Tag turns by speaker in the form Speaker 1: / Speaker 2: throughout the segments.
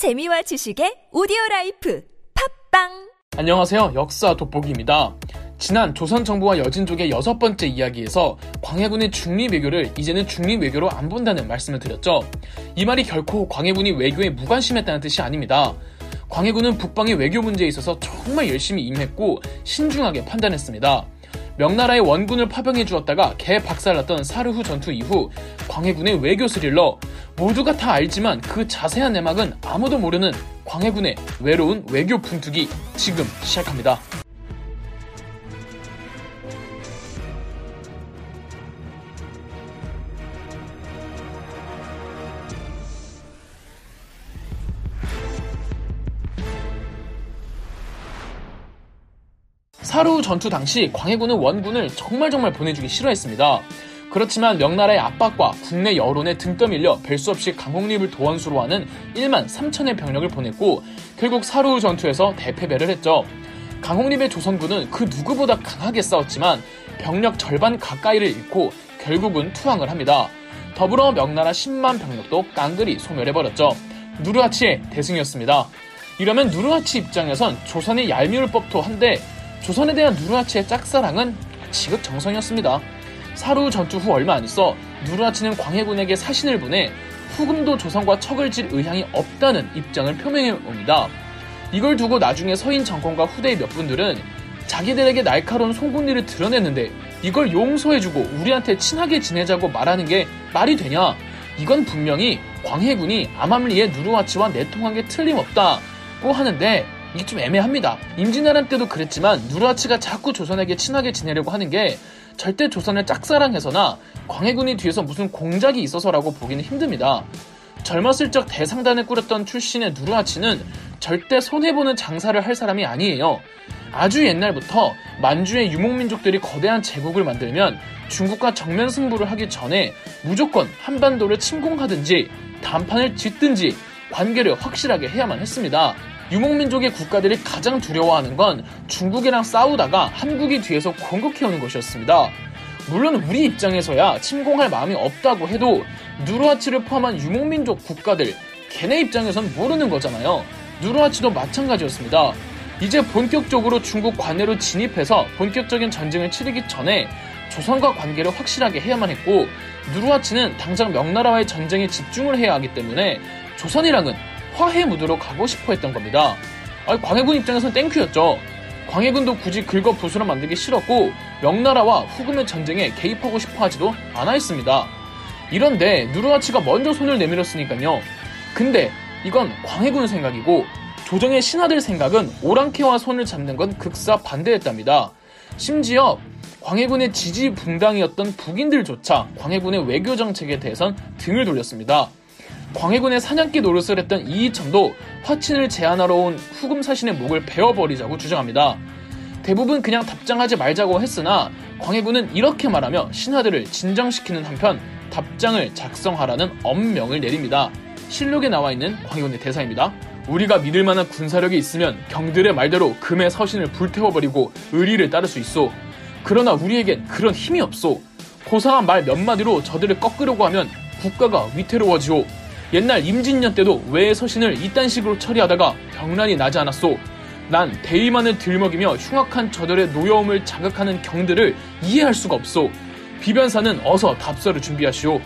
Speaker 1: 재미와 지식의 오디오 life 팟빵
Speaker 2: 안녕하세요. 역사 돋보기입니다. 지난 조선 정부와 여진족의 여섯 번째 이야기에서 광해군의 중립 외교를 이제는 중립 외교로 안 본다는 말씀을 드렸죠. 이 말이 결코 광해군이 외교에 무관심했다는 뜻이 아닙니다. 광해군은 북방의 외교 문제에 있어서 정말 열심히 임했고 신중하게 판단했습니다. 명나라의 원군을 파병해 주었다가 개 박살났던 사르후 전투 이후 광해군의 외교 스릴러 모두가 다 알지만 그 자세한 내막은 아무도 모르는 광해군의 외로운 외교 분투기 지금 시작합니다. 사루 전투 당시 광해군은 원군을 정말 정말 보내주기 싫어했습니다. 그렇지만 명나라의 압박과 국내 여론에 등 떠밀려 별 수 없이 강홍립을 도원수로 하는 1만 3천의 병력을 보냈고 결국 사루 전투에서 대패배를 했죠. 강홍립의 조선군은 그 누구보다 강하게 싸웠지만 병력 절반 가까이를 잃고 결국은 투항을 합니다. 더불어 명나라 10만 병력도 깡그리 소멸해버렸죠. 누르하치의 대승이었습니다. 이러면 누르하치 입장에선 조선의 얄미울 법도 한데 조선에 대한 누르하치의 짝사랑은 지극정성이었습니다. 사루 전투 후 얼마 안 있어 누르하치는 광해군에게 사신을 보내 후금도 조선과 척을 질 의향이 없다는 입장을 표명해 옵니다. 이걸 두고 나중에 서인 정권과 후대의 몇 분들은 자기들에게 날카로운 송곳니를 드러냈는데 이걸 용서해주고 우리한테 친하게 지내자고 말하는 게 말이 되냐? 이건 분명히 광해군이 암암리에 누르하치와 내통한 게 틀림없다고 하는데 이게 좀 애매합니다. 임진왜란 때도 그랬지만 누르하치가 자꾸 조선에게 친하게 지내려고 하는 게 절대 조선을 짝사랑해서나 광해군이 뒤에서 무슨 공작이 있어서라고 보기는 힘듭니다. 젊었을 적 대상단을 꾸렸던 출신의 누르하치는 절대 손해보는 장사를 할 사람이 아니에요. 아주 옛날부터 만주의 유목민족들이 거대한 제국을 만들면 중국과 정면 승부를 하기 전에 무조건 한반도를 침공하든지 단판을 짓든지 관계를 확실하게 해야만 했습니다. 유목민족의 국가들이 가장 두려워하는 건 중국이랑 싸우다가 한국이 뒤에서 공격해오는 것이었습니다. 물론 우리 입장에서야 침공할 마음이 없다고 해도 누르하치를 포함한 유목민족 국가들 걔네 입장에선 모르는 거잖아요. 누르하치도 마찬가지였습니다. 이제 본격적으로 중국 관내로 진입해서 본격적인 전쟁을 치르기 전에 조선과 관계를 확실하게 해야만 했고 누르하치는 당장 명나라와의 전쟁에 집중을 해야 하기 때문에 조선이랑은 화해 무드로 가고 싶어 했던 겁니다. 아니, 광해군 입장에서는 땡큐였죠. 광해군도 굳이 긁어 부수로 만들기 싫었고 명나라와 후금의 전쟁에 개입하고 싶어 하지도 않아 했습니다. 이런데 누르하치가 먼저 손을 내밀었으니까요. 근데 이건 광해군 생각이고 조정의 신하들 생각은 오랑캐와 손을 잡는 건 극사 반대했답니다. 심지어 광해군의 지지 분당이었던 북인들조차 광해군의 외교 정책에 대해선 등을 돌렸습니다. 광해군의 사냥개 노릇을 했던 이이천도 화친을 제안하러 온 후금 사신의 목을 베어버리자고 주장합니다. 대부분 그냥 답장하지 말자고 했으나 광해군은 이렇게 말하며 신하들을 진정시키는 한편 답장을 작성하라는 엄명을 내립니다. 실록에 나와 있는 광해군의 대사입니다. 우리가 믿을 만한 군사력이 있으면 경들의 말대로 금의 서신을 불태워버리고 의리를 따를 수 있소. 그러나 우리에겐 그런 힘이 없소. 고상한 말 몇 마디로 저들을 꺾으려고 하면 국가가 위태로워지오. 옛날 임진년 때도 외의 서신을 이딴 식으로 처리하다가 병란이 나지 않았소. 난 대의만을 들먹이며 흉악한 저들의 노여움을 자극하는 경들을 이해할 수가 없소. 비변사는 어서 답서를 준비하시오.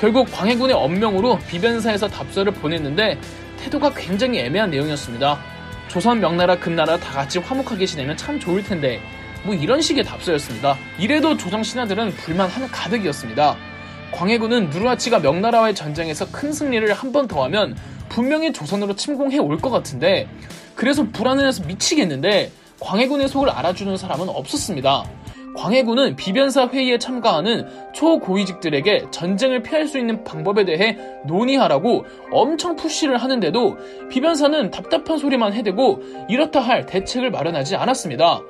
Speaker 2: 결국 광해군의 엄명으로 비변사에서 답서를 보냈는데 태도가 굉장히 애매한 내용이었습니다. 조선 명나라 금나라 다 같이 화목하게 지내면 참 좋을 텐데 뭐 이런 식의 답서였습니다. 이래도 조정 신하들은 불만 하나 가득이었습니다. 광해군은 누르하치가 명나라와의 전쟁에서 큰 승리를 한 번 더 하면 분명히 조선으로 침공해 올 것 같은데 그래서 불안을 해서 미치겠는데 광해군의 속을 알아주는 사람은 없었습니다. 광해군은 비변사 회의에 참가하는 초고위직들에게 전쟁을 피할 수 있는 방법에 대해 논의하라고 엄청 푸시를 하는데도 비변사는 답답한 소리만 해대고 이렇다 할 대책을 마련하지 않았습니다.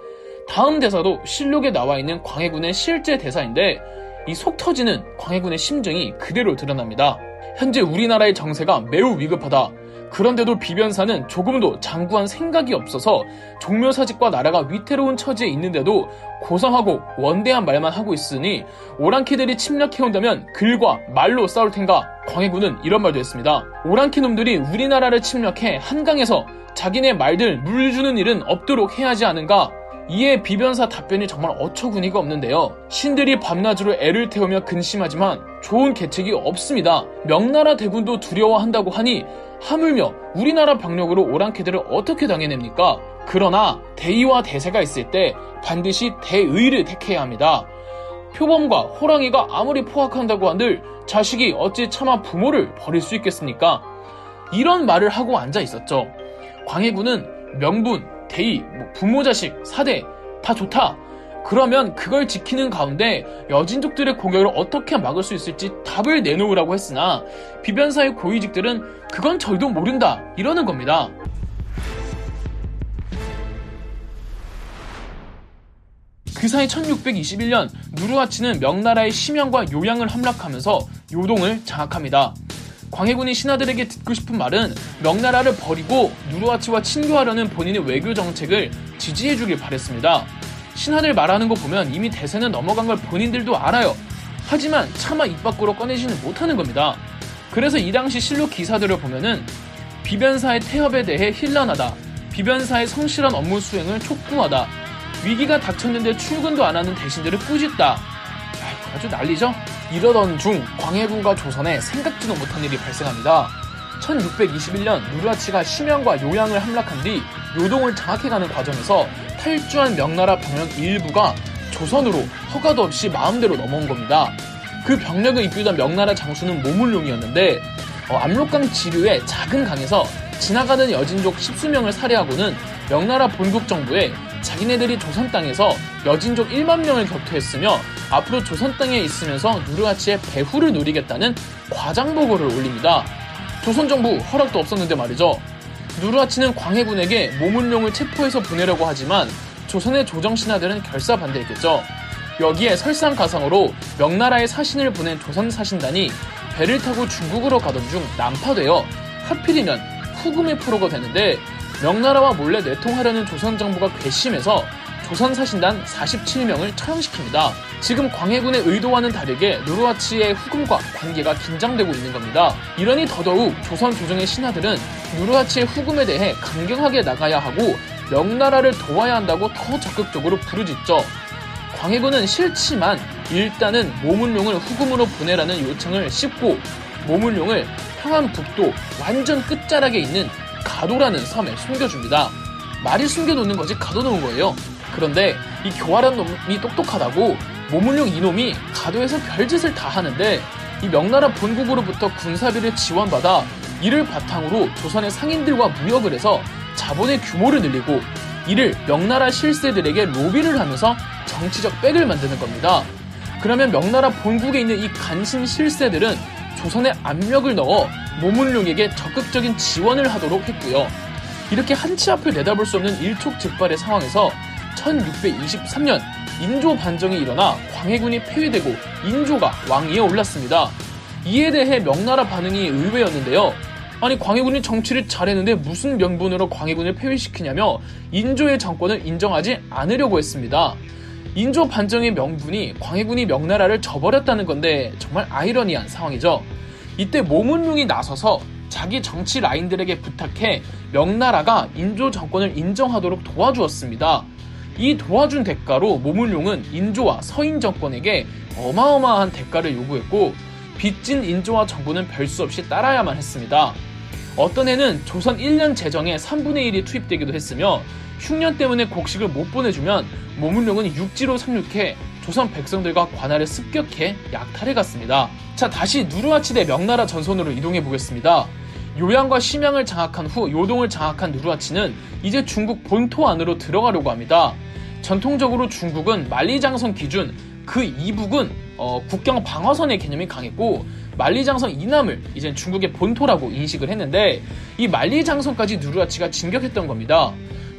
Speaker 2: 다음 대사도 실록에 나와 있는 광해군의 실제 대사인데 이 속 터지는 광해군의 심정이 그대로 드러납니다. 현재 우리나라의 정세가 매우 위급하다. 그런데도 비변사는 조금도 장구한 생각이 없어서 종묘사직과 나라가 위태로운 처지에 있는데도 고상하고 원대한 말만 하고 있으니 오랑캐들이 침략해온다면 글과 말로 싸울 텐가 광해군은 이런 말도 했습니다. 오랑캐 놈들이 우리나라를 침략해 한강에서 자기네 말들 물 주는 일은 없도록 해야 하지 않은가 이에 비변사 답변이 정말 어처구니가 없는데요. 신들이 밤낮으로 애를 태우며 근심하지만 좋은 계책이 없습니다. 명나라 대군도 두려워한다고 하니 하물며 우리나라 병력으로 오랑캐들을 어떻게 당해냅니까? 그러나 대의와 대세가 있을 때 반드시 대의를 택해야 합니다. 표범과 호랑이가 아무리 포악한다고 한들 자식이 어찌 차마 부모를 버릴 수 있겠습니까? 이런 말을 하고 앉아 있었죠. 광해군은 명분, 대의, 뭐 부모 자식, 사대 다 좋다. 그러면 그걸 지키는 가운데 여진족들의 공격을 어떻게 막을 수 있을지 답을 내놓으라고 했으나 비변사의 고위직들은 그건 저희도 모른다 이러는 겁니다. 그 사이 1621년 누르하치는 명나라의 심양과 요양을 함락하면서 요동을 장악합니다. 광해군이 신하들에게 듣고 싶은 말은 명나라를 버리고 누르하치와 친교하려는 본인의 외교 정책을 지지해주길 바랬습니다. 신하들 말하는 거 보면 이미 대세는 넘어간 걸 본인들도 알아요. 하지만 차마 입 밖으로 꺼내지는 못하는 겁니다. 그래서 이 당시 실록 기사들을 보면은 비변사의 태업에 대해 힐난하다. 비변사의 성실한 업무 수행을 촉구하다. 위기가 닥쳤는데 출근도 안 하는 대신들을 꾸짖다. 아주 난리죠? 이러던 중 광해군과 조선에 생각지도 못한 일이 발생합니다. 1621년 누르하치가 심양과 요양을 함락한 뒤 요동을 장악해가는 과정에서 탈주한 명나라 병력 일부가 조선으로 허가도 없이 마음대로 넘어온 겁니다. 그 병력을 이끌던 명나라 장수는 모물룡이었는데 어, 압록강 지류의 작은 강에서 지나가는 여진족 십수명을 살해하고는 명나라 본국 정부에 자기네들이 조선 땅에서 여진족 1만 명을 격퇴했으며 앞으로 조선 땅에 있으면서 누르하치의 배후를 누리겠다는 과장 보고를 올립니다. 조선 정부 허락도 없었는데 말이죠. 누르하치는 광해군에게 모문룡을 체포해서 보내려고 하지만 조선의 조정 신하들은 결사 반대했겠죠. 여기에 설상가상으로 명나라에 사신을 보낸 조선 사신단이 배를 타고 중국으로 가던 중 난파되어 하필이면 후금의 포로가 되는데 명나라와 몰래 내통하려는 조선 정부가 괘씸해서 조선 사신단 47명을 처형시킵니다. 지금 광해군의 의도와는 다르게 누르하치의 후금과 관계가 긴장되고 있는 겁니다. 이러니 더더욱 조선 조정의 신하들은 누르하치의 후금에 대해 강경하게 나가야 하고 명나라를 도와야 한다고 더 적극적으로 부르짖죠. 광해군은 싫지만 일단은 모문룡을 후금으로 보내라는 요청을 씹고 모문룡을 평안북도 완전 끝자락에 있는 가도라는 섬에 숨겨줍니다. 말이 숨겨놓는 거지 가둬놓은 거예요. 그런데 이 교활한 놈이 똑똑하다고 모물룡 이놈이 가도에서 별짓을 다 하는데 이 명나라 본국으로부터 군사비를 지원받아 이를 바탕으로 조선의 상인들과 무역을 해서 자본의 규모를 늘리고 이를 명나라 실세들에게 로비를 하면서 정치적 백을 만드는 겁니다. 그러면 명나라 본국에 있는 이 간신 실세들은 조선의 압력을 넣어 모물룡에게 적극적인 지원을 하도록 했고요. 이렇게 한치 앞을 내다볼 수 없는 일촉즉발의 상황에서 1623년 인조 반정이 일어나 광해군이 폐위되고 인조가 왕위에 올랐습니다. 이에 대해 명나라 반응이 의외였는데요. 아니 광해군이 정치를 잘했는데 무슨 명분으로 광해군을 폐위시키냐며 인조의 정권을 인정하지 않으려고 했습니다. 인조 반정의 명분이 광해군이 명나라를 저버렸다는 건데 정말 아이러니한 상황이죠. 이때 모문룡이 나서서 자기 정치 라인들에게 부탁해 명나라가 인조 정권을 인정하도록 도와주었습니다. 이 도와준 대가로 모문룡은 인조와 서인 정권에게 어마어마한 대가를 요구했고 빚진 인조와 정부는 별수 없이 따라야만 했습니다. 어떤 해는 조선 1년 재정에 3분의 1이 투입되기도 했으며 흉년 때문에 곡식을 못 보내주면 모문룡은 육지로 상륙해 조선 백성들과 관할을 습격해 약탈해 갔습니다. 자, 다시 누르하치대 명나라 전선으로 이동해 보겠습니다. 요양과 심양을 장악한 후 요동을 장악한 누르하치는 이제 중국 본토 안으로 들어가려고 합니다. 전통적으로 중국은 만리장성 기준 그 이북은 어, 국경 방어선의 개념이 강했고 만리장성 이남을 이제 중국의 본토라고 인식을 했는데 이 만리장성까지 누르하치가 진격했던 겁니다.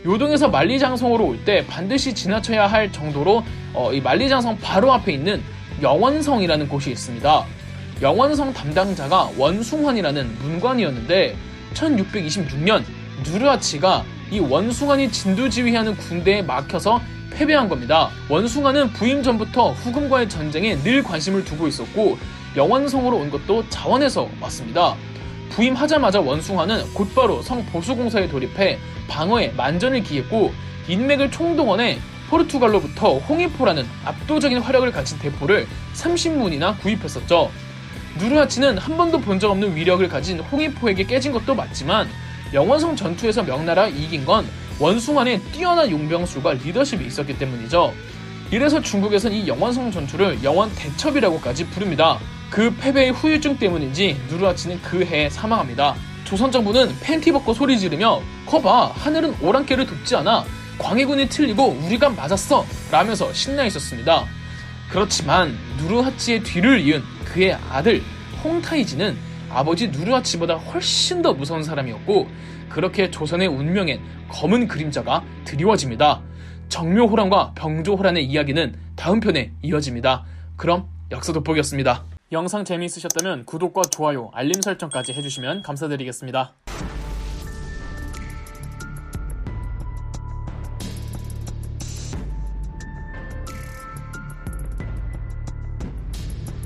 Speaker 2: 요동에서 만리장성으로 올 때 반드시 지나쳐야 할 정도로 어, 이 만리장성 바로 앞에 있는 영원성이라는 곳이 있습니다. 영원성 담당자가 원숭환이라는 문관이었는데 1626년 누르하치가 이 원숭안이 진두지휘하는 군대에 막혀서 패배한 겁니다. 원숭아는 부임 전부터 후금과의 전쟁에 늘 관심을 두고 있었고 영원성으로 온 것도 자원에서 왔습니다. 부임하자마자 원숭아는 곧바로 성 보수공사에 돌입해 방어에 만전을 기했고 인맥을 총동원해 포르투갈로부터 홍이포라는 압도적인 화력을 갖춘 대포를 30문이나 구입했었죠. 누르하치는 한 번도 본 적 없는 위력을 가진 홍이포에게 깨진 것도 맞지만 영원성 전투에서 명나라가 이긴 건 원숭안의 뛰어난 용병술과 리더십이 있었기 때문이죠. 이래서 중국에선 이 영원성 전투를 영원 대첩이라고까지 부릅니다. 그 패배의 후유증 때문인지 누르하치는 그 해에 사망합니다. 조선 정부는 팬티 벗고 소리 지르며 커봐 하늘은 오랑캐를 돕지 않아 광해군이 틀리고 우리가 맞았어 라면서 신나 있었습니다. 그렇지만 누르하치의 뒤를 이은 그의 아들 홍타이지는 아버지 누르하치보다 훨씬 더 무서운 사람이었고 그렇게 조선의 운명엔 검은 그림자가 드리워집니다. 정묘호란과 병조호란의 이야기는 다음 편에 이어집니다. 그럼 역사 돋보기였습니다. 영상 재미있으셨다면 구독과 좋아요, 알림 설정까지 해주시면 감사드리겠습니다.